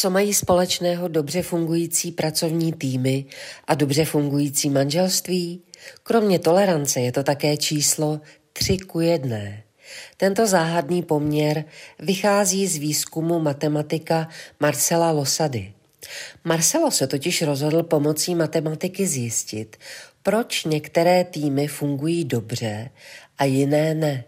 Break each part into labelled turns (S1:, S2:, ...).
S1: Co mají společného dobře fungující pracovní týmy a dobře fungující manželství? Kromě tolerance je to také číslo 3 ku 1. Tento záhadný poměr vychází z výzkumu matematika Marcela Losady. Marcelo se totiž rozhodl pomocí matematiky zjistit, proč některé týmy fungují dobře a jiné ne.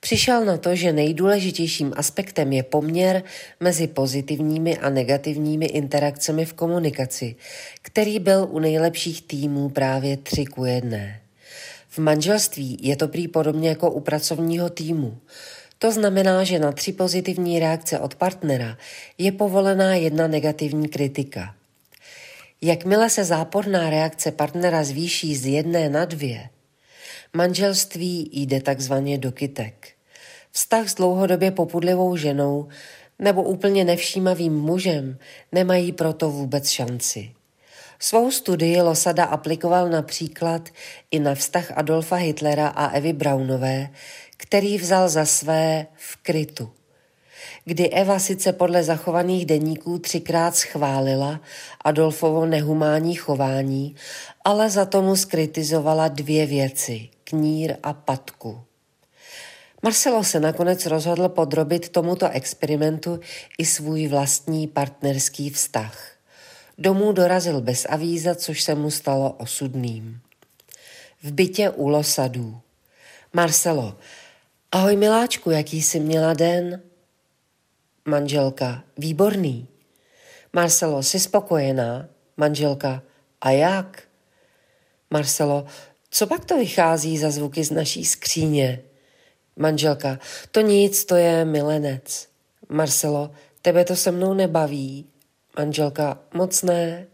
S1: Přišel na to, že nejdůležitějším aspektem je poměr mezi pozitivními a negativními interakcemi v komunikaci, který byl u nejlepších týmů právě 3 ku 1. V manželství je to prý podobně jako u pracovního týmu. To znamená, že na tři pozitivní reakce od partnera je povolená jedna negativní kritika. Jakmile se záporná reakce partnera zvýší z jedné na dvě, manželství jde takzvaně do kytek. Vztah s dlouhodobě popudlivou ženou nebo úplně nevšímavým mužem nemají proto vůbec šanci. Svou studii Losada aplikoval například i na vztah Adolfa Hitlera a Evy Braunové, který vzal za své v krytu. Kdy Eva sice podle zachovaných deníků třikrát schválila Adolfovo nehumánní chování, ale za tomu skritizovala dvě věci – knír a patku. Marcelo se nakonec rozhodl podrobit tomuto experimentu i svůj vlastní partnerský vztah. Domů dorazil bez avíza, což se mu stalo osudným. V bytě u Losadů. Marcelo, ahoj miláčku, jaký jsi měla den? Manželka, výborný. Marcelo, jsi spokojená? Manželka, a jak? Marcelo, co pak to vychází za zvuky z naší skříně? Manželka, to nic, to je milenec. Marcelo, tebe to se mnou nebaví. Manželka, moc ne.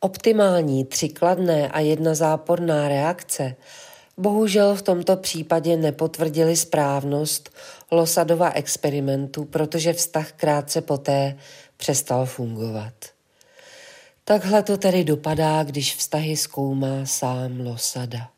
S1: Optimální tři kladné a jedna záporná reakce bohužel v tomto případě nepotvrdili správnost Losadova experimentu, protože vztah krátce poté přestal fungovat. Takhle to tedy dopadá, když vztahy zkoumá sám Losada.